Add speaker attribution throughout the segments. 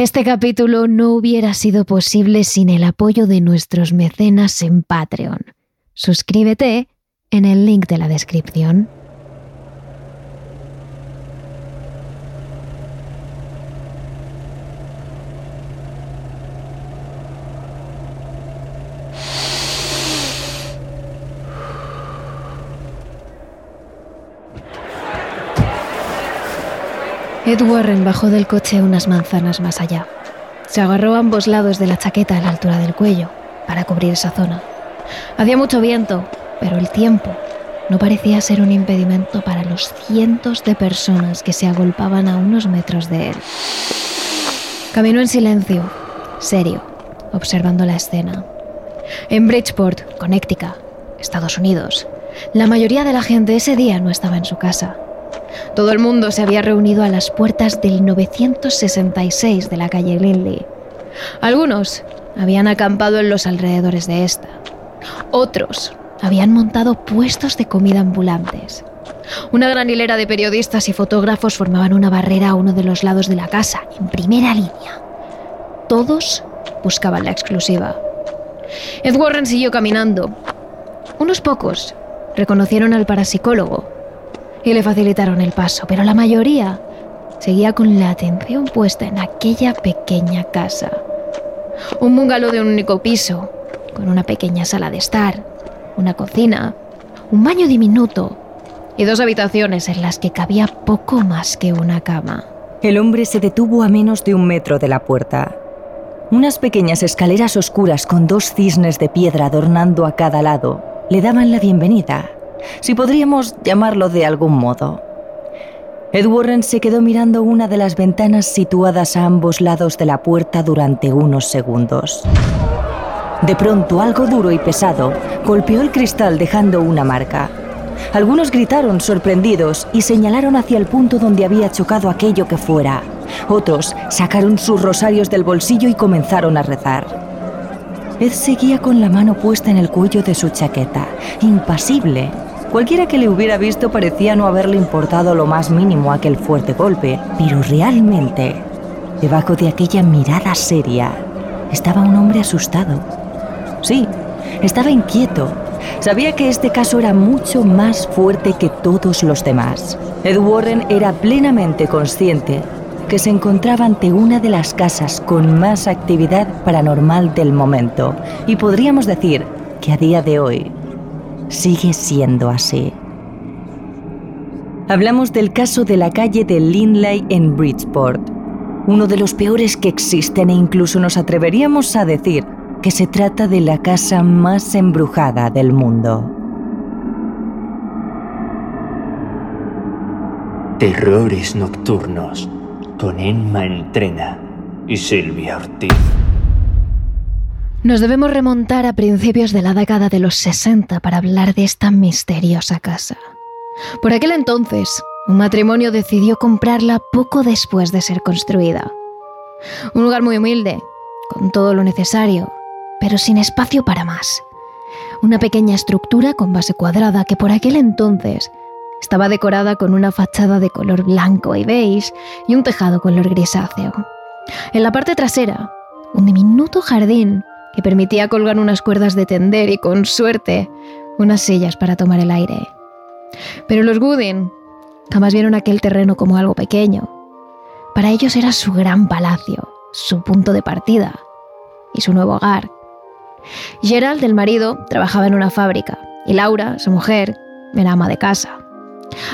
Speaker 1: Este capítulo no hubiera sido posible sin el apoyo de nuestros mecenas en Patreon. Suscríbete en el link de la descripción. Ed Warren bajó del coche unas manzanas más allá. Se agarró a ambos lados de la chaqueta a la altura del cuello para cubrir esa zona. Hacía mucho viento, pero el tiempo no parecía ser un impedimento para los cientos de personas que se agolpaban a unos metros de él. Caminó en silencio, serio, observando la escena. En Bridgeport, Connecticut, Estados Unidos, la mayoría de la gente ese día no estaba en su casa. Todo el mundo se había reunido a las puertas del 966 de la calle Lindley. Algunos habían acampado en los alrededores de esta. Otros habían montado puestos de comida ambulantes. Una gran hilera de periodistas y fotógrafos formaban una barrera a uno de los lados de la casa, en primera línea. Todos buscaban la exclusiva. Ed Warren siguió caminando. Unos pocos reconocieron al parapsicólogo y le facilitaron el paso, pero la mayoría seguía con la atención puesta en aquella pequeña casa. Un bungalow de un único piso, con una pequeña sala de estar, una cocina, un baño diminuto y dos habitaciones en las que cabía poco más que una cama.
Speaker 2: El hombre se detuvo a menos de un metro de la puerta. Unas pequeñas escaleras oscuras con dos cisnes de piedra adornando a cada lado le daban la bienvenida si podríamos llamarlo de algún modo. Ed Warren se quedó mirando una de las ventanas situadas a ambos lados de la puerta durante unos segundos. De pronto, algo duro y pesado golpeó el cristal dejando una marca. Algunos gritaron sorprendidos y señalaron hacia el punto donde había chocado aquello que fuera. Otros sacaron sus rosarios del bolsillo y comenzaron a rezar. Ed seguía con la mano puesta en el cuello de su chaqueta, impasible, Cualquiera que le hubiera visto parecía no haberle importado lo más mínimo aquel fuerte golpe, pero realmente, debajo de aquella mirada seria, estaba un hombre asustado. Sí, estaba inquieto. Sabía que este caso era mucho más fuerte que todos los demás. Ed Warren era plenamente consciente que se encontraba ante una de las casas con más actividad paranormal del momento y podríamos decir que a día de hoy sigue siendo así. Hablamos del caso de la calle de Linley en Bridgeport, uno de los peores que existen e incluso nos atreveríamos a decir que se trata de la casa más embrujada del mundo.
Speaker 3: Terrores nocturnos con Emma Entrena y Silvia Ortiz.
Speaker 1: Nos debemos remontar a principios de la década de los 60 para hablar de esta misteriosa casa. Por aquel entonces, un matrimonio decidió comprarla poco después de ser construida. Un lugar muy humilde, con todo lo necesario, pero sin espacio para más. Una pequeña estructura con base cuadrada que por aquel entonces estaba decorada con una fachada de color blanco y beige y un tejado color grisáceo. En la parte trasera, un diminuto jardín que permitía colgar unas cuerdas de tender y, con suerte, unas sillas para tomar el aire. Pero los Goodin jamás vieron aquel terreno como algo pequeño. Para ellos era su gran palacio, su punto de partida y su nuevo hogar. Gerald, el marido, trabajaba en una fábrica y Laura, su mujer, era ama de casa.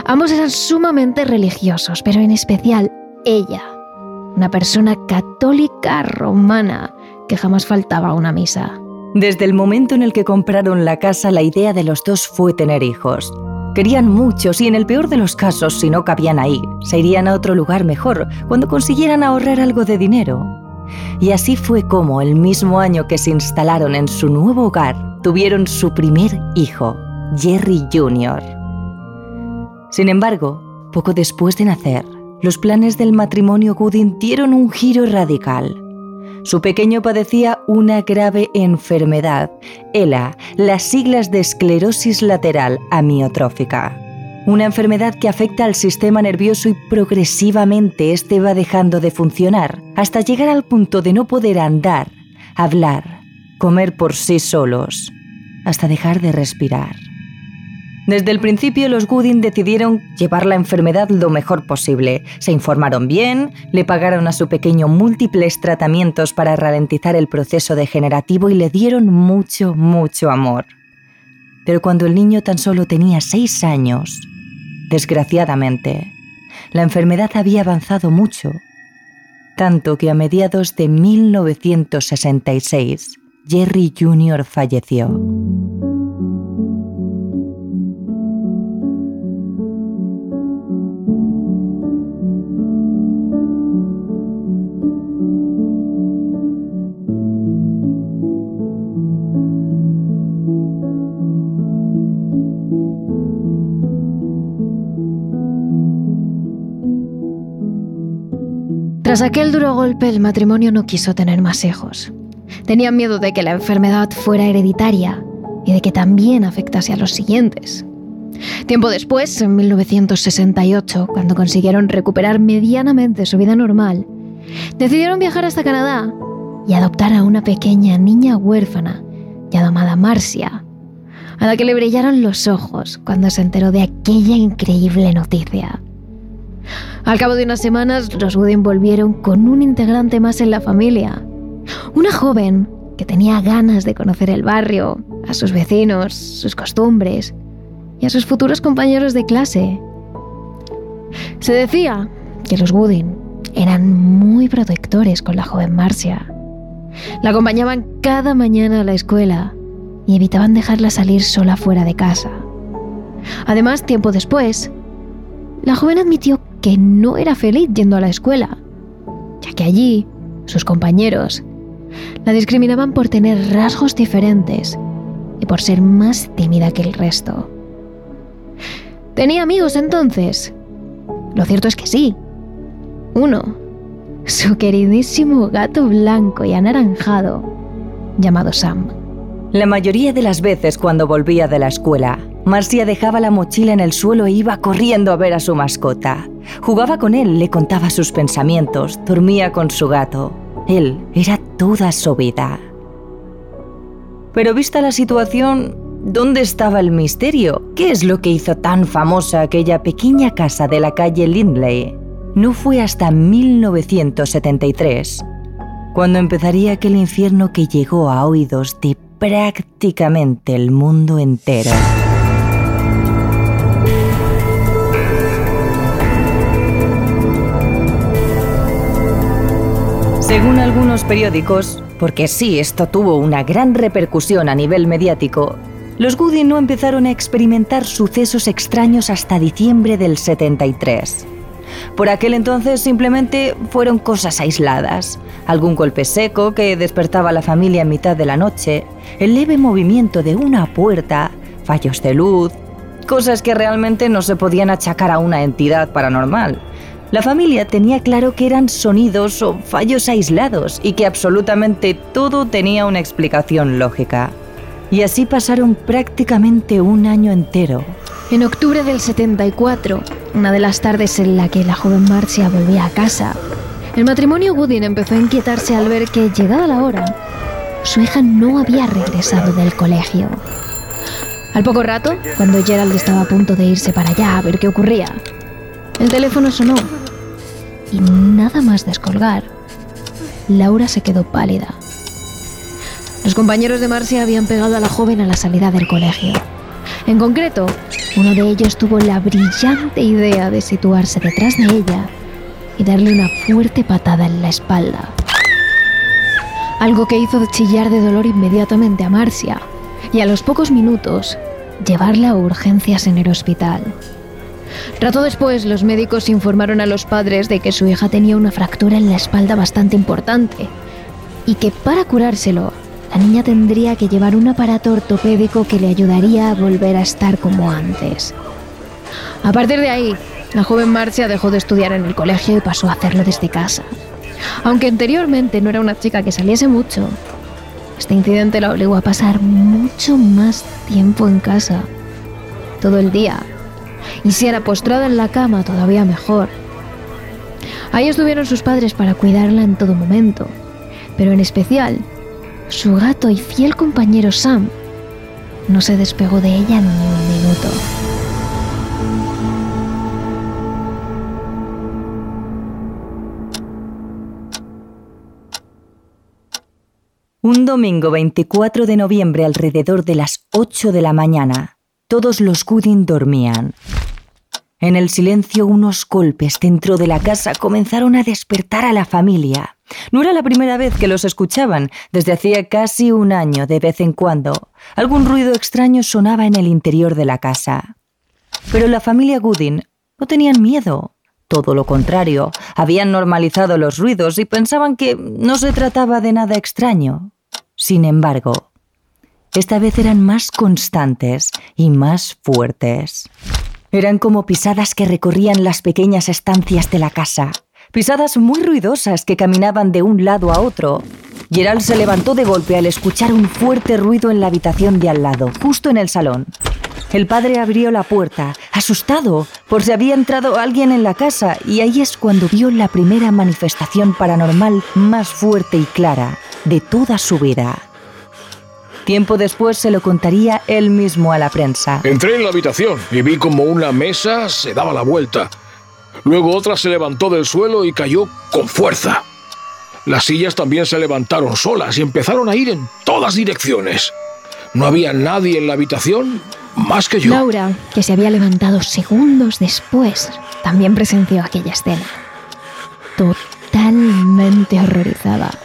Speaker 1: Ambos eran sumamente religiosos, pero en especial ella, una persona católica romana que jamás faltaba una misa.
Speaker 2: Desde el momento en el que compraron la casa, la idea de los dos fue tener hijos. Querían muchos y en el peor de los casos, si no cabían ahí, se irían a otro lugar mejor cuando consiguieran ahorrar algo de dinero. Y así fue como, el mismo año que se instalaron en su nuevo hogar, tuvieron su primer hijo, Jerry Jr. Sin embargo, poco después de nacer, los planes del matrimonio Gooding dieron un giro radical. Su pequeño padecía una grave enfermedad, ELA, las siglas de esclerosis lateral amiotrófica. una enfermedad que afecta al sistema nervioso y progresivamente este va dejando de funcionar hasta llegar al punto de no poder andar, hablar, comer por sí solos, hasta dejar de respirar. Desde el principio los Gooding decidieron llevar la enfermedad lo mejor posible. Se informaron bien, le pagaron a su pequeño múltiples tratamientos para ralentizar el proceso degenerativo y le dieron mucho, mucho amor. Pero cuando el niño tan solo tenía seis años, desgraciadamente, la enfermedad había avanzado mucho, tanto que a mediados de 1966, Jerry Jr. falleció.
Speaker 1: Tras aquel duro golpe, el matrimonio no quiso tener más hijos. Tenían miedo de que la enfermedad fuera hereditaria y de que también afectase a los siguientes. Tiempo después, en 1968, cuando consiguieron recuperar medianamente su vida normal, decidieron viajar hasta Canadá y adoptar a una pequeña niña huérfana llamada Marcia, a la que le brillaron los ojos cuando se enteró de aquella increíble noticia. Al cabo de unas semanas, los Woodin volvieron con un integrante más en la familia. Una joven que tenía ganas de conocer el barrio, a sus vecinos, sus costumbres y a sus futuros compañeros de clase. Se decía que los Woodin eran muy protectores con la joven Marcia. La acompañaban cada mañana a la escuela y evitaban dejarla salir sola fuera de casa. Además, tiempo después, la joven admitió que no era feliz yendo a la escuela, ya que allí sus compañeros la discriminaban por tener rasgos diferentes y por ser más tímida que el resto. ¿Tenía amigos entonces? Lo cierto es que sí. Uno, su queridísimo gato blanco y anaranjado, llamado Sam.
Speaker 2: La mayoría de las veces cuando volvía de la escuela, Marcia dejaba la mochila en el suelo e iba corriendo a ver a su mascota. Jugaba con él, le contaba sus pensamientos, dormía con su gato. Él era toda su vida. Pero vista la situación, ¿dónde estaba el misterio? ¿Qué es lo que hizo tan famosa aquella pequeña casa de la calle Lindley? No fue hasta 1973, cuando empezaría aquel infierno que llegó a oídos de prácticamente el mundo entero. Según algunos periódicos, porque sí, esto tuvo una gran repercusión a nivel mediático, los Goody no empezaron a experimentar sucesos extraños hasta diciembre del 73. Por aquel entonces simplemente fueron cosas aisladas, algún golpe seco que despertaba a la familia en mitad de la noche, el leve movimiento de una puerta, fallos de luz, cosas que realmente no se podían achacar a una entidad paranormal. La familia tenía claro que eran sonidos o fallos aislados y que absolutamente todo tenía una explicación lógica. Y así pasaron prácticamente un año entero.
Speaker 1: En octubre del 74, una de las tardes en la que la joven Marcia volvía a casa, el matrimonio Goodin empezó a inquietarse al ver que, llegada la hora, su hija no había regresado del colegio. Al poco rato, cuando Gerald estaba a punto de irse para allá a ver qué ocurría, el teléfono sonó y nada más descolgar, Laura se quedó pálida. Los compañeros de Marcia habían pegado a la joven a la salida del colegio. En concreto, uno de ellos tuvo la brillante idea de situarse detrás de ella y darle una fuerte patada en la espalda. Algo que hizo chillar de dolor inmediatamente a Marcia y a los pocos minutos llevarla a urgencias en el hospital. Rato después, los médicos informaron a los padres de que su hija tenía una fractura en la espalda bastante importante y que para curárselo, la niña tendría que llevar un aparato ortopédico que le ayudaría a volver a estar como antes. A partir de ahí, la joven Marcia dejó de estudiar en el colegio y pasó a hacerlo desde casa. Aunque anteriormente no era una chica que saliese mucho, este incidente la obligó a pasar mucho más tiempo en casa, todo el día, Y si era postrada en la cama, todavía mejor. Ahí estuvieron sus padres para cuidarla en todo momento, pero en especial su gato y fiel compañero Sam no se despegó de ella ni un minuto.
Speaker 2: Un domingo 24 de noviembre alrededor de las 8 de la mañana, todos los Gooding dormían. En el silencio unos golpes dentro de la casa comenzaron a despertar a la familia. No era la primera vez que los escuchaban, desde hacía casi un año de vez en cuando. Algún ruido extraño sonaba en el interior de la casa. Pero la familia Gooding no tenían miedo. Todo lo contrario, habían normalizado los ruidos y pensaban que no se trataba de nada extraño. Sin embargo, esta vez eran más constantes y más fuertes. Eran como pisadas que recorrían las pequeñas estancias de la casa, pisadas muy ruidosas que caminaban de un lado a otro. Gerald se levantó de golpe al escuchar un fuerte ruido en la habitación de al lado, justo en el salón. El padre abrió la puerta, asustado, por si había entrado alguien en la casa, y ahí es cuando vio la primera manifestación paranormal más fuerte y clara de toda su vida. Tiempo después se lo contaría él mismo a la prensa.
Speaker 4: Entré en la habitación y vi como una mesa se daba la vuelta. Luego otra se levantó del suelo y cayó con fuerza. Las sillas también se levantaron solas y empezaron a ir en todas direcciones. No había nadie en la habitación más que yo.
Speaker 1: Laura, que se había levantado segundos después, también presenció aquella escena. Totalmente horrorizada.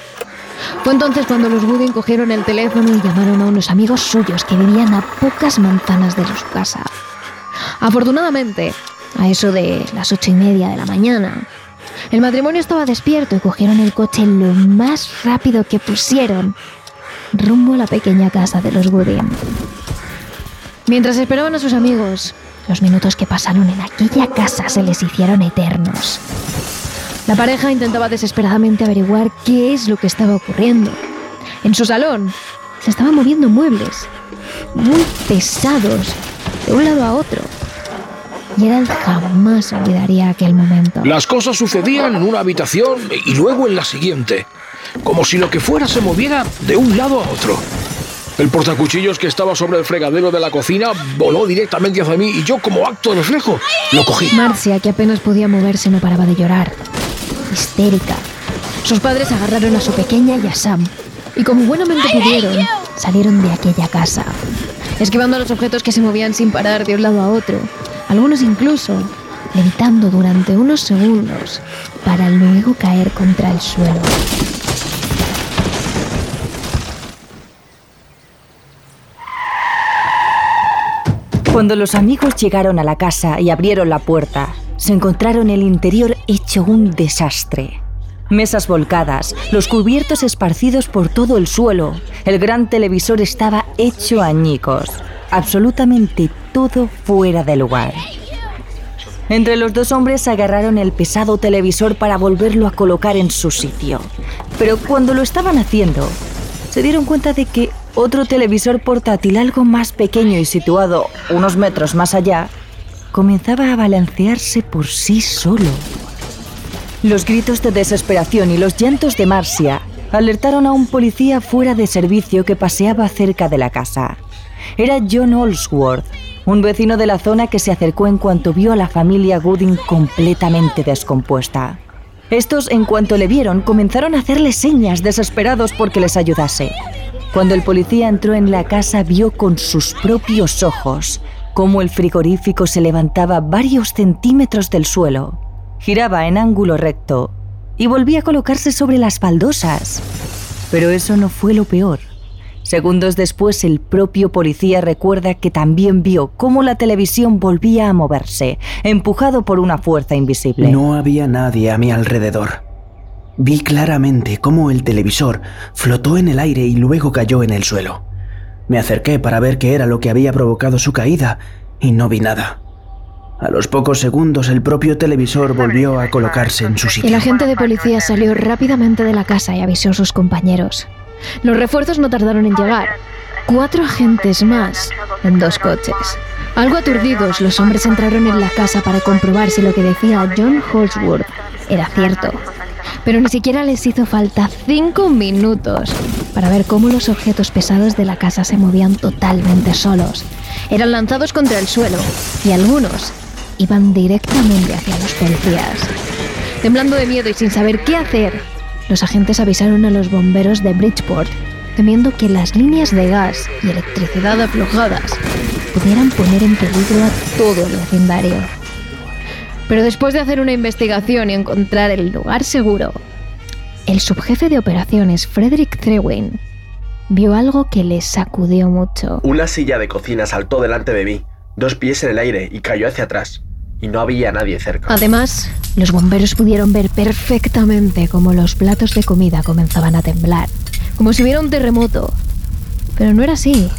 Speaker 1: Fue entonces cuando los Wooding cogieron el teléfono y llamaron a unos amigos suyos que vivían a pocas manzanas de su casa. Afortunadamente, a eso de las ocho y media de la mañana, el matrimonio estaba despierto y cogieron el coche lo más rápido que pusieron rumbo a la pequeña casa de los Wooding. Mientras esperaban a sus amigos, los minutos que pasaron en aquella casa se les hicieron eternos. La pareja intentaba desesperadamente averiguar qué es lo que estaba ocurriendo. En su salón se estaban moviendo muebles, muy pesados, de un lado a otro. Gerald jamás olvidaría aquel momento.
Speaker 4: Las cosas sucedían en una habitación y luego en la siguiente, como si lo que fuera se moviera de un lado a otro. El portacuchillos que estaba sobre el fregadero de la cocina voló directamente hacia mí y yo, como acto de reflejo, lo cogí.
Speaker 1: Marcia, que apenas podía moverse, no paraba de llorar. Histérica. Sus padres agarraron a su pequeña y a Sam, y como buenamente pudieron, salieron de aquella casa, esquivando los objetos que se movían sin parar de un lado a otro, algunos incluso levitando durante unos segundos para luego caer contra el suelo.
Speaker 2: Cuando los amigos llegaron a la casa y abrieron la puerta, se encontraron el interior hecho un desastre. Mesas volcadas, los cubiertos esparcidos por todo el suelo, el gran televisor estaba hecho añicos, absolutamente todo fuera de lugar. Entre los dos hombres agarraron el pesado televisor para volverlo a colocar en su sitio. Pero cuando lo estaban haciendo, se dieron cuenta de que otro televisor portátil algo más pequeño y situado unos metros más allá comenzaba a balancearse por sí solo. Los gritos de desesperación y los llantos de Marcia alertaron a un policía fuera de servicio que paseaba cerca de la casa. Era John Olsworth, un vecino de la zona que se acercó en cuanto vio a la familia Gooding completamente descompuesta. Estos, en cuanto le vieron, comenzaron a hacerle señas desesperados porque les ayudase. Cuando el policía entró en la casa vio con sus propios ojos cómo el frigorífico se levantaba varios centímetros del suelo, giraba en ángulo recto y volvía a colocarse sobre las baldosas. Pero eso no fue lo peor. Segundos después, el propio policía recuerda que también vio cómo la televisión volvía a moverse, empujado por una fuerza invisible.
Speaker 5: No había nadie a mi alrededor. Vi claramente cómo el televisor flotó en el aire y luego cayó en el suelo. Me acerqué para ver qué era lo que había provocado su caída y no vi nada. A los pocos segundos el propio televisor volvió a colocarse en su sitio.
Speaker 1: El agente de policía salió rápidamente de la casa y avisó a sus compañeros. Los refuerzos no tardaron en llegar. Cuatro agentes más en dos coches. Algo aturdidos, los hombres entraron en la casa para comprobar si lo que decía John Holsworth era cierto. Pero ni siquiera les hizo falta cinco minutos para ver cómo los objetos pesados de la casa se movían totalmente solos. Eran lanzados contra el suelo y algunos iban directamente hacia los policías. Temblando de miedo y sin saber qué hacer, los agentes avisaron a los bomberos de Bridgeport, temiendo que las líneas de gas y electricidad aflojadas pudieran poner en peligro a todo el vecindario. Pero después de hacer una investigación y encontrar el lugar seguro, el subjefe de operaciones, Frederick Trewin, vio algo que le sacudió mucho.
Speaker 6: Una silla de cocina saltó delante de mí, dos pies en el aire y cayó hacia atrás. Y no había nadie cerca.
Speaker 1: Además, los bomberos pudieron ver perfectamente cómo los platos de comida comenzaban a temblar, como si hubiera un terremoto. Pero no era así.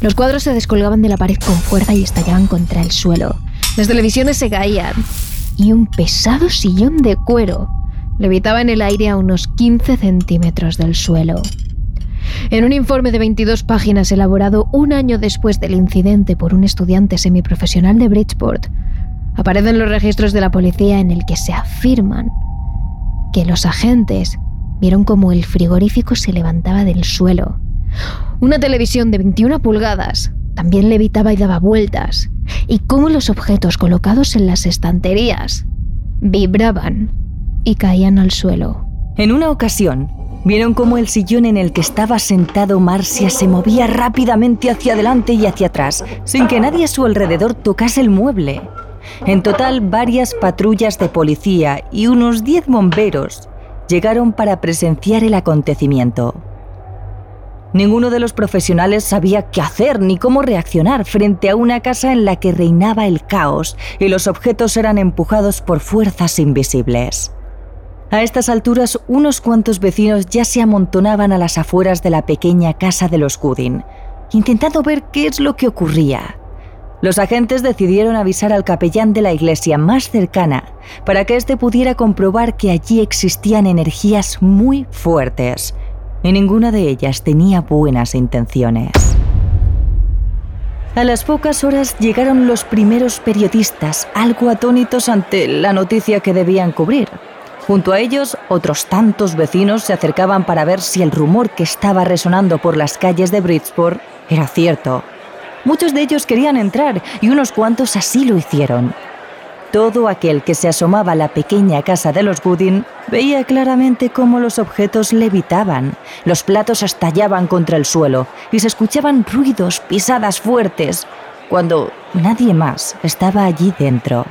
Speaker 1: Los cuadros se descolgaban de la pared con fuerza y estallaban contra el suelo. Las televisiones se caían y un pesado sillón de cuero levitaba en el aire a unos 15 centímetros del suelo. En un informe de 22 páginas elaborado un año después del incidente por un estudiante semiprofesional de Bridgeport, aparecen los registros de la policía en el que se afirman que los agentes vieron cómo el frigorífico se levantaba del suelo una televisión de 21 pulgadas también levitaba y daba vueltas, y cómo los objetos colocados en las estanterías vibraban y caían al suelo.
Speaker 2: En una ocasión, vieron cómo el sillón en el que estaba sentado Marcia se movía rápidamente hacia adelante y hacia atrás, sin que nadie a su alrededor tocase el mueble. En total, varias patrullas de policía y unos 10 bomberos llegaron para presenciar el acontecimiento. Ninguno de los profesionales sabía qué hacer ni cómo reaccionar frente a una casa en la que reinaba el caos y los objetos eran empujados por fuerzas invisibles. A estas alturas, unos cuantos vecinos ya se amontonaban a las afueras de la pequeña casa de los Goodin, intentando ver qué es lo que ocurría. Los agentes decidieron avisar al capellán de la iglesia más cercana para que éste pudiera comprobar que allí existían energías muy fuertes y ninguna de ellas tenía buenas intenciones. A las pocas horas llegaron los primeros periodistas, algo atónitos ante la noticia que debían cubrir. Junto a ellos, otros tantos vecinos se acercaban para ver si el rumor que estaba resonando por las calles de Bridgeport era cierto. Muchos de ellos querían entrar y unos cuantos así lo hicieron. Todo aquel que se asomaba a la pequeña casa de los Goodin veía claramente cómo los objetos levitaban, los platos estallaban contra el suelo y se escuchaban ruidos, pisadas fuertes, cuando nadie más estaba allí dentro.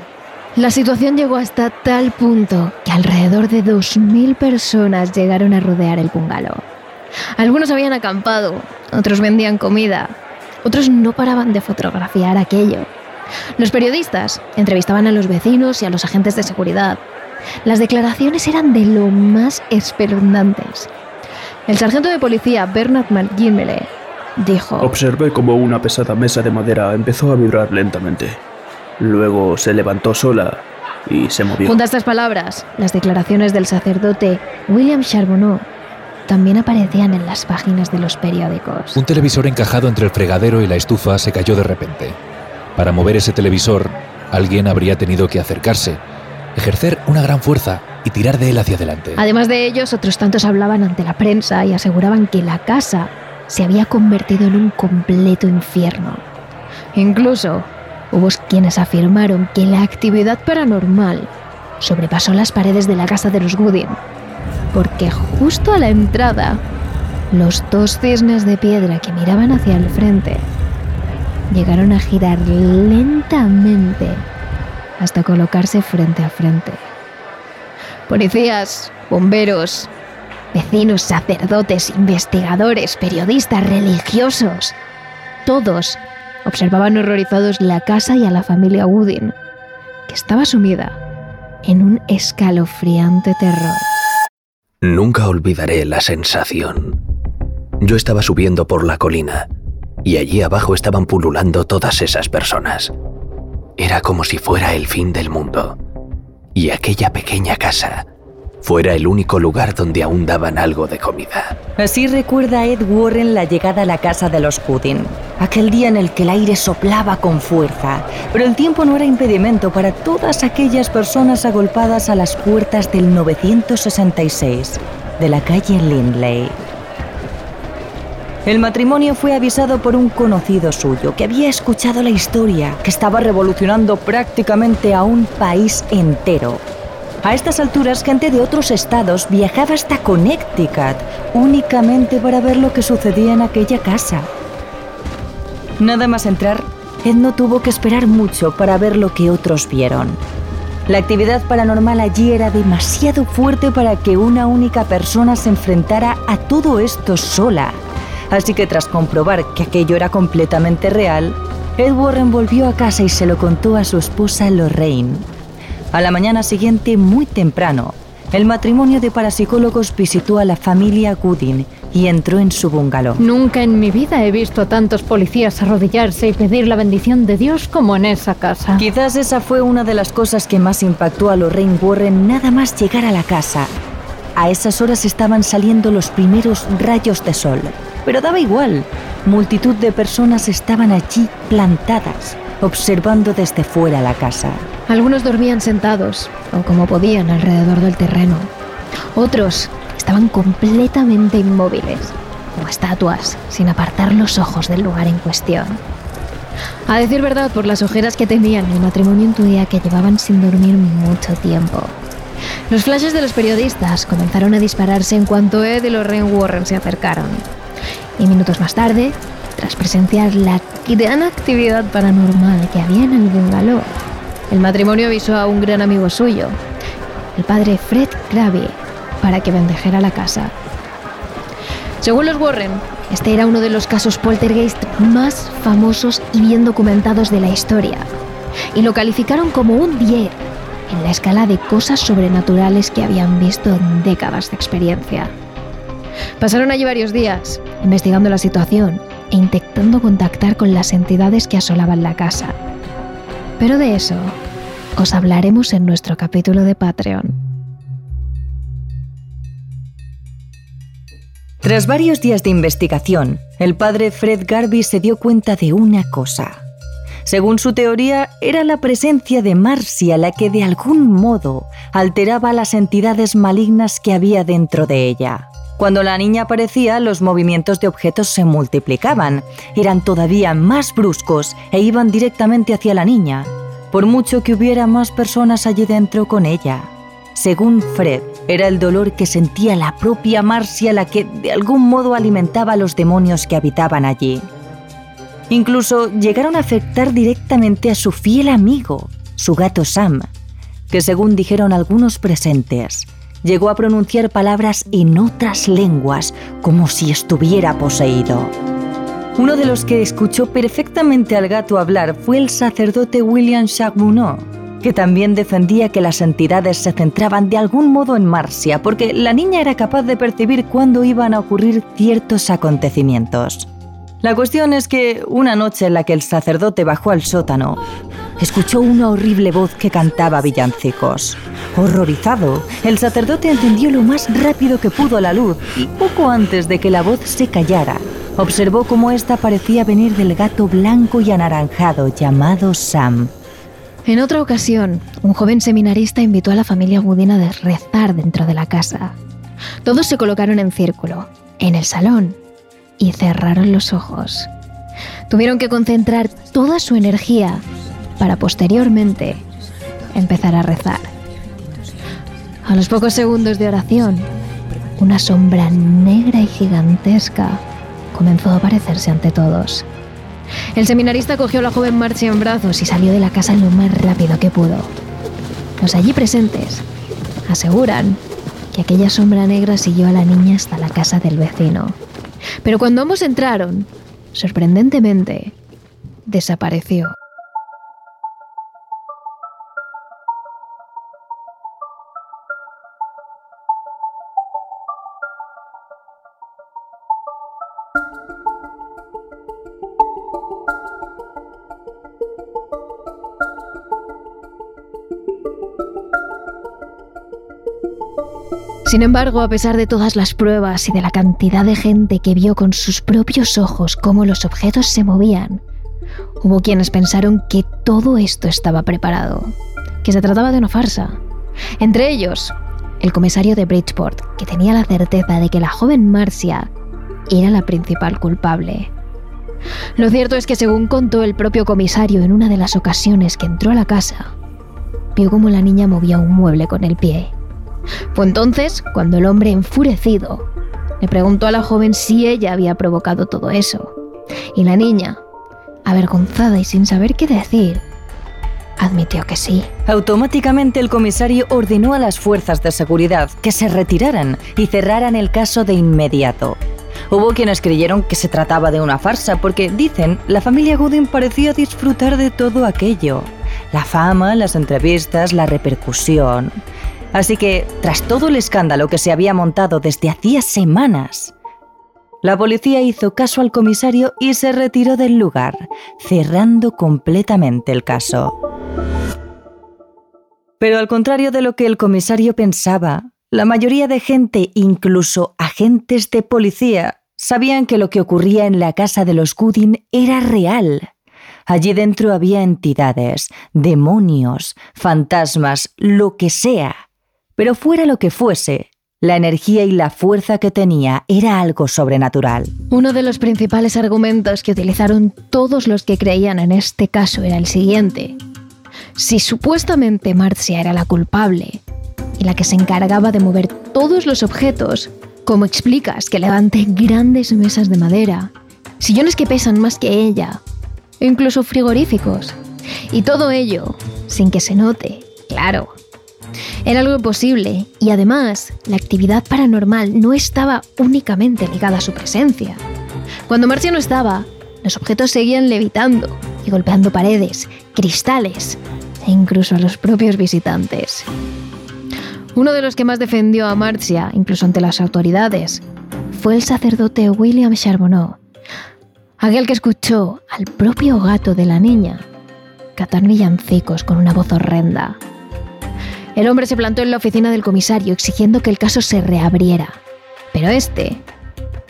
Speaker 1: La situación llegó hasta tal punto que alrededor de 2.000 personas llegaron a rodear el bungalow. Algunos habían acampado, otros vendían comida, otros no paraban de fotografiar aquello. Los periodistas entrevistaban a los vecinos y a los agentes de seguridad. Las declaraciones eran de lo más espeluznantes. El sargento de policía Bernard McGinley dijo:
Speaker 5: Observé como una pesada mesa de madera empezó a vibrar lentamente. Luego se levantó sola y se movió.
Speaker 1: Junto a estas palabras, las declaraciones del sacerdote William Charbonneau también aparecían en las páginas de los periódicos.
Speaker 7: Un televisor encajado entre el fregadero y la estufa se cayó de repente. Para mover ese televisor, alguien habría tenido que acercarse, ejercer una gran fuerza y tirar de él hacia adelante.
Speaker 1: Además de ellos, otros tantos hablaban ante la prensa y aseguraban que la casa se había convertido en un completo infierno. Incluso hubo quienes afirmaron que la actividad paranormal sobrepasó las paredes de la casa de los porque justo a la entrada, los dos cisnes de piedra que miraban hacia el frente llegaron a girar lentamente hasta colocarse frente a frente. Policías, bomberos, vecinos, sacerdotes, investigadores, periodistas, religiosos, todos observaban horrorizados la casa y a la familia Woodin, que estaba sumida en un escalofriante terror.
Speaker 8: Nunca olvidaré la sensación. Yo estaba subiendo por la colina y allí abajo estaban pululando todas esas personas. Era como si fuera el fin del mundo. Y aquella pequeña casa fuera el único lugar donde aún daban algo de comida.
Speaker 2: Así recuerda Ed Warren la llegada a la casa de los Goodin, aquel día en el que el aire soplaba con fuerza, pero el tiempo no era impedimento para todas aquellas personas agolpadas a las puertas del 966 de la calle Lindley. El matrimonio fue avisado por un conocido suyo que había escuchado la historia que estaba revolucionando prácticamente a un país entero. A estas alturas, gente de otros estados viajaba hasta Connecticut únicamente para ver lo que sucedía en aquella casa. Nada más entrar, Ed no tuvo que esperar mucho para ver lo que otros vieron. La actividad paranormal allí era demasiado fuerte para que una única persona se enfrentara a todo esto sola. Así que tras comprobar que aquello era completamente real, Ed Warren volvió a casa y se lo contó a su esposa Lorraine. A la mañana siguiente, muy temprano, el matrimonio de parapsicólogos visitó a la familia Goodin y entró en su bungalow.
Speaker 9: Nunca en mi vida he visto a tantos policías arrodillarse y pedir la bendición de Dios como en esa casa.
Speaker 2: Quizás esa fue una de las cosas que más impactó a Lorraine Warren nada más llegar a la casa. A esas horas estaban saliendo los primeros rayos de sol, pero daba igual. Multitud de personas estaban allí plantadas, observando desde fuera la casa.
Speaker 1: Algunos dormían sentados o como podían alrededor del terreno. Otros estaban completamente inmóviles, como estatuas, sin apartar los ojos del lugar en cuestión. A decir verdad, por las ojeras que tenían, el matrimonio intuía que llevaban sin dormir mucho tiempo. Los flashes de los periodistas comenzaron a dispararse en cuanto Ed y Lorraine Warren se acercaron. Y minutos más tarde, tras presenciar la gran actividad paranormal que había en el bungalow, el matrimonio avisó a un gran amigo suyo, el padre Fred Gravy, para que bendejera la casa. Según los Warren, este era uno de los casos poltergeist más famosos y bien documentados de la historia, y lo calificaron como un 10 en la escala de cosas sobrenaturales que habían visto en décadas de experiencia. Pasaron allí varios días, investigando la situación e intentando contactar con las entidades que asolaban la casa. Pero de eso os hablaremos en nuestro capítulo de Patreon.
Speaker 2: Tras varios días de investigación, el padre Fred Garvey se dio cuenta de una cosa. Según su teoría, era la presencia de Marcia la que de algún modo alteraba las entidades malignas que había dentro de ella. Cuando la niña aparecía, los movimientos de objetos se multiplicaban, eran todavía más bruscos e iban directamente hacia la niña, por mucho que hubiera más personas allí dentro con ella. Según Fred, era el dolor que sentía la propia Marcia la que de algún modo alimentaba a los demonios que habitaban allí. Incluso llegaron a afectar directamente a su fiel amigo, su gato Sam, que según dijeron algunos presentes, llegó a pronunciar palabras en otras lenguas como si estuviera poseído. Uno de los que escuchó perfectamente al gato hablar fue el sacerdote William Charbonneau, que también defendía que las entidades se centraban de algún modo en Marcia, porque la niña era capaz de percibir cuándo iban a ocurrir ciertos acontecimientos. La cuestión es que una noche en la que el sacerdote bajó al sótano, escuchó una horrible voz que cantaba villancicos. Horrorizado, el sacerdote entendió lo más rápido que pudo la luz y poco antes de que la voz se callara, observó cómo ésta parecía venir del gato blanco y anaranjado llamado Sam.
Speaker 1: En otra ocasión, un joven seminarista invitó a la familia Gudina a rezar dentro de la casa. Todos se colocaron en círculo, en el salón, y cerraron los ojos. Tuvieron que concentrar toda su energía para posteriormente empezar a rezar. A los pocos segundos de oración, una sombra negra y gigantesca comenzó a aparecerse ante todos. El seminarista cogió a la joven Marcia en brazos y salió de la casa lo más rápido que pudo. Los allí presentes aseguran que aquella sombra negra siguió a la niña hasta la casa del vecino. Pero cuando ambos entraron, sorprendentemente, desapareció. Sin embargo, a pesar de todas las pruebas y de la cantidad de gente que vio con sus propios ojos cómo los objetos se movían, hubo quienes pensaron que todo esto estaba preparado, que se trataba de una farsa. Entre ellos, el comisario de Bridgeport, que tenía la certeza de que la joven Marcia era la principal culpable. Lo cierto es que según contó el propio comisario en una de las ocasiones que entró a la casa, vio cómo la niña movía un mueble con el pie. Fue entonces cuando el hombre enfurecido le preguntó a la joven si ella había provocado todo eso. Y la niña, avergonzada y sin saber qué decir, admitió que sí.
Speaker 2: Automáticamente el comisario ordenó a las fuerzas de seguridad que se retiraran y cerraran el caso de inmediato. Hubo quienes creyeron que se trataba de una farsa porque, dicen, la familia Gooding parecía disfrutar de todo aquello. La fama, las entrevistas, la repercusión. Así que, tras todo el escándalo que se había montado desde hacía semanas, la policía hizo caso al comisario y se retiró del lugar, cerrando completamente el caso. Pero al contrario de lo que el comisario pensaba, la mayoría de gente, incluso agentes de policía, sabían que lo que ocurría en la casa de los Gooding era real. Allí dentro había entidades, demonios, fantasmas, lo que sea. Pero fuera lo que fuese, la energía y la fuerza que tenía era algo sobrenatural.
Speaker 1: Uno de los principales argumentos que utilizaron todos los que creían en este caso era el siguiente. Si supuestamente Marcia era la culpable y la que se encargaba de mover todos los objetos, ¿cómo explicas que levante grandes mesas de madera, sillones que pesan más que ella, incluso frigoríficos? Y todo ello sin que se note, claro. Era algo imposible y además la actividad paranormal no estaba únicamente ligada a su presencia. Cuando Marcia no estaba, los objetos seguían levitando y golpeando paredes, cristales e incluso a los propios visitantes. Uno de los que más defendió a Marcia, incluso ante las autoridades, fue el sacerdote William Charbonneau, aquel que escuchó al propio gato de la niña catar villancicos con una voz horrenda. El hombre se plantó en la oficina del comisario exigiendo que el caso se reabriera. Pero este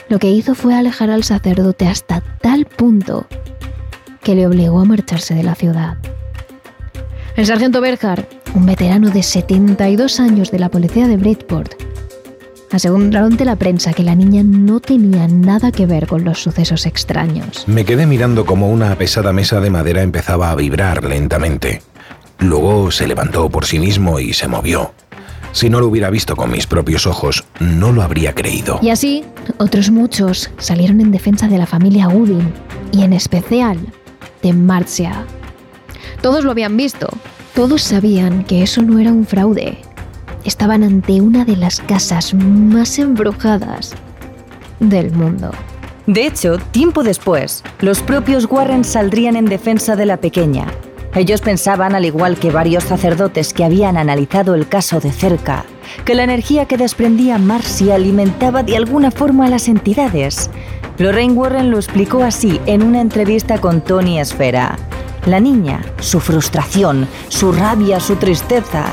Speaker 1: lo que hizo fue alejar al sacerdote hasta tal punto que le obligó a marcharse de la ciudad. El sargento Berhard, un veterano de 72 años de la policía de Bridgeport, aseguró ante la prensa que la niña no tenía nada que ver con los sucesos extraños.
Speaker 10: Me quedé mirando como una pesada mesa de madera empezaba a vibrar lentamente. Luego se levantó por sí mismo y se movió. Si no lo hubiera visto con mis propios ojos, no lo habría creído.
Speaker 1: Y así, otros muchos salieron en defensa de la familia Gooding y en especial de Marcia. Todos lo habían visto, todos sabían que eso no era un fraude. Estaban ante una de las casas más embrujadas del mundo.
Speaker 2: De hecho, tiempo después, los propios Warren saldrían en defensa de la pequeña, ellos pensaban, al igual que varios sacerdotes que habían analizado el caso de cerca, que la energía que desprendía Marcia alimentaba de alguna forma a las entidades. Lorraine Warren lo explicó así en una entrevista con Tony Esfera. La niña, su frustración, su rabia, su tristeza,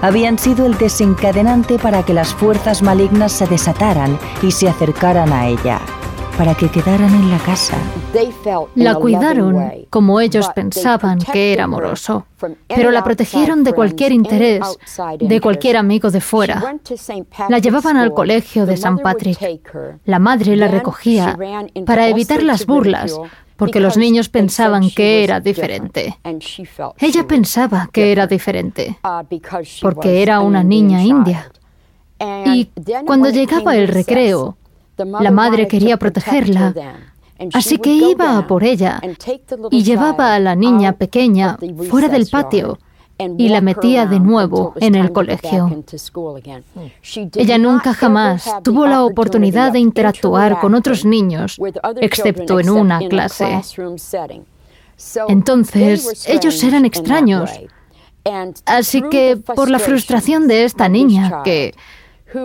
Speaker 2: habían sido el desencadenante para que las fuerzas malignas se desataran y se acercaran a ella para que quedaran en la casa.
Speaker 9: La cuidaron como ellos pensaban que era amoroso, pero la protegieron de cualquier interés, de cualquier amigo de fuera. La llevaban al colegio de San Patrick. La madre la recogía para evitar las burlas, porque los niños pensaban que era diferente. Ella pensaba que era diferente, porque era una niña india. Y cuando llegaba el recreo, la madre quería protegerla, así que iba a por ella y llevaba a la niña pequeña fuera del patio y la metía de nuevo en el colegio. Ella nunca jamás tuvo la oportunidad de interactuar con otros niños, excepto en una clase. Entonces, ellos eran extraños. Así que, por la frustración de esta niña, que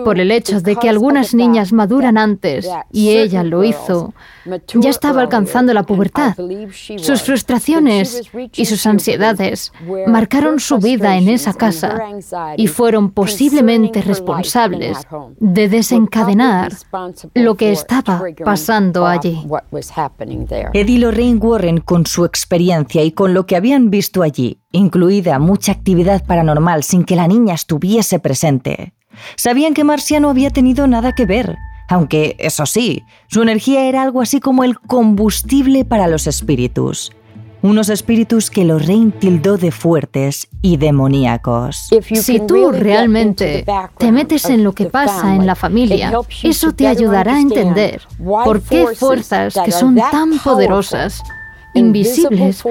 Speaker 9: por el hecho de que algunas niñas maduran antes y ella lo hizo, ya estaba alcanzando la pubertad. Sus frustraciones y sus ansiedades marcaron su vida en esa casa y fueron posiblemente responsables de desencadenar lo que estaba pasando allí.
Speaker 2: Eddie Lorraine Warren, con su experiencia y con lo que habían visto allí, incluida mucha actividad paranormal sin que la niña estuviese presente, sabían que Marcia no había tenido nada que ver, aunque, eso sí, su energía era algo así como el combustible para los espíritus. Unos espíritus que Lorraine tildó de fuertes y demoníacos.
Speaker 9: Si tú realmente te metes en lo que pasa en la familia, eso te ayudará a entender por qué fuerzas que son tan poderosas, invisibles,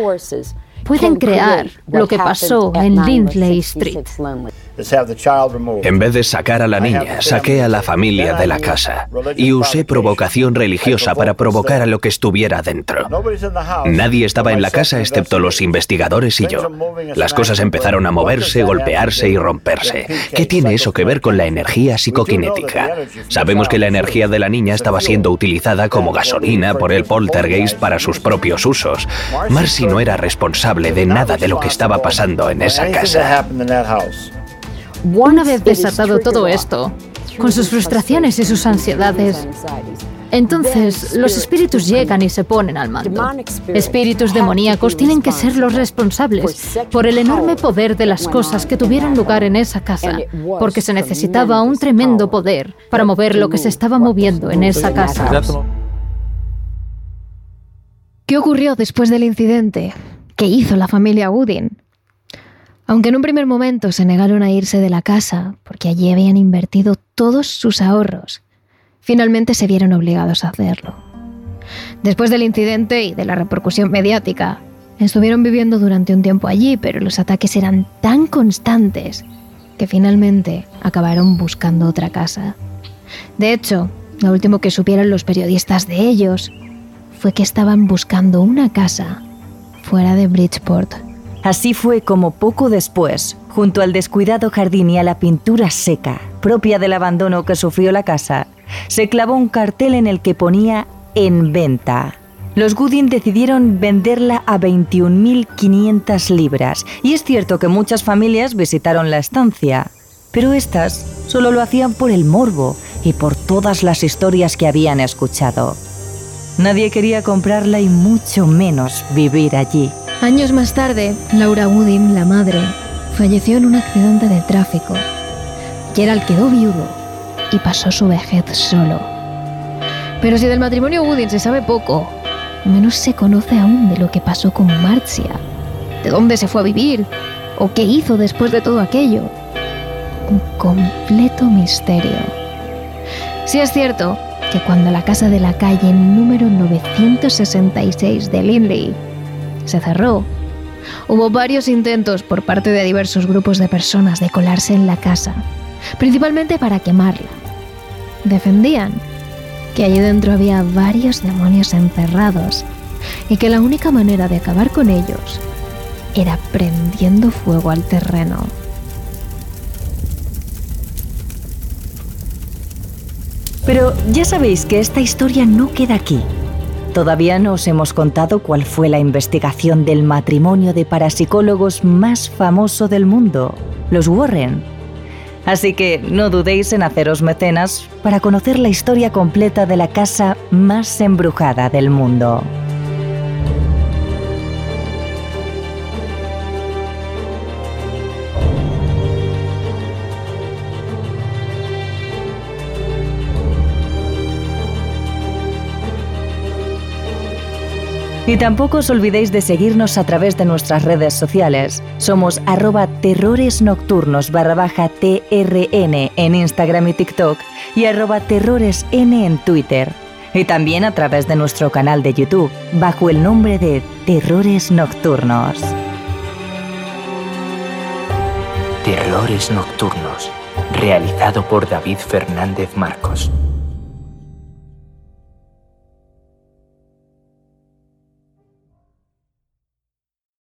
Speaker 9: pueden crear lo que pasó en Lindley Street.
Speaker 8: En vez de sacar a la niña, saqué a la familia de la casa y usé provocación religiosa para provocar a lo que estuviera dentro. Nadie estaba en la casa excepto los investigadores y yo. Las cosas empezaron a moverse, golpearse y romperse. ¿Qué tiene eso que ver con la energía psicoquinética? Sabemos que la energía de la niña estaba siendo utilizada como gasolina por el poltergeist para sus propios usos. Marcy no era responsable de nada de lo que estaba pasando en esa casa.
Speaker 9: Una vez desatado todo esto, con sus frustraciones y sus ansiedades, entonces los espíritus llegan y se ponen al mando. Espíritus demoníacos tienen que ser los responsables por el enorme poder de las cosas que tuvieron lugar en esa casa, porque se necesitaba un tremendo poder para mover lo que se estaba moviendo en esa casa.
Speaker 1: ¿Qué ocurrió después del incidente? ¿Qué hizo la familia Woodin? Aunque en un primer momento se negaron a irse de la casa porque allí habían invertido todos sus ahorros, finalmente se vieron obligados a hacerlo. Después del incidente y de la repercusión mediática, estuvieron viviendo durante un tiempo allí, pero los ataques eran tan constantes que finalmente acabaron buscando otra casa. De hecho, lo último que supieron los periodistas de ellos fue que estaban buscando una casa fuera de Bridgeport.
Speaker 2: Así fue como poco después, junto al descuidado jardín y a la pintura seca, propia del abandono que sufrió la casa, se clavó un cartel en el que ponía en venta. Los Goodin decidieron venderla a 21.500 libras, y es cierto que muchas familias visitaron la estancia, pero estas solo lo hacían por el morbo y por todas las historias que habían escuchado. Nadie quería comprarla y mucho menos vivir allí.
Speaker 1: Años más tarde, Laura Woodin, la madre, falleció en un accidente de tráfico. Gerald quedó viudo y pasó su vejez solo. Pero si del matrimonio Woodin se sabe poco, menos se conoce aún de lo que pasó con Marcia, de dónde se fue a vivir o qué hizo después de todo aquello. Un completo misterio. Si es cierto que cuando la casa de la calle número 966 de Linley se cerró, hubo varios intentos por parte de diversos grupos de personas de colarse en la casa, principalmente para quemarla. Defendían que allí dentro había varios demonios encerrados y que la única manera de acabar con ellos era prendiendo fuego al terreno.
Speaker 2: Pero ya sabéis que esta historia no queda aquí. Todavía no os hemos contado cuál fue la investigación del matrimonio de parapsicólogos más famoso del mundo, los Warren. Así que no dudéis en haceros mecenas para conocer la historia completa de la casa más embrujada del mundo. Y tampoco os olvidéis de seguirnos a través de nuestras redes sociales. Somos arroba terrores nocturnos barra baja TRN en Instagram y TikTok y arroba terroresn en Twitter. Y también a través de nuestro canal de YouTube, bajo el nombre de Terrores Nocturnos.
Speaker 3: Terrores Nocturnos, realizado por David Fernández Marcos.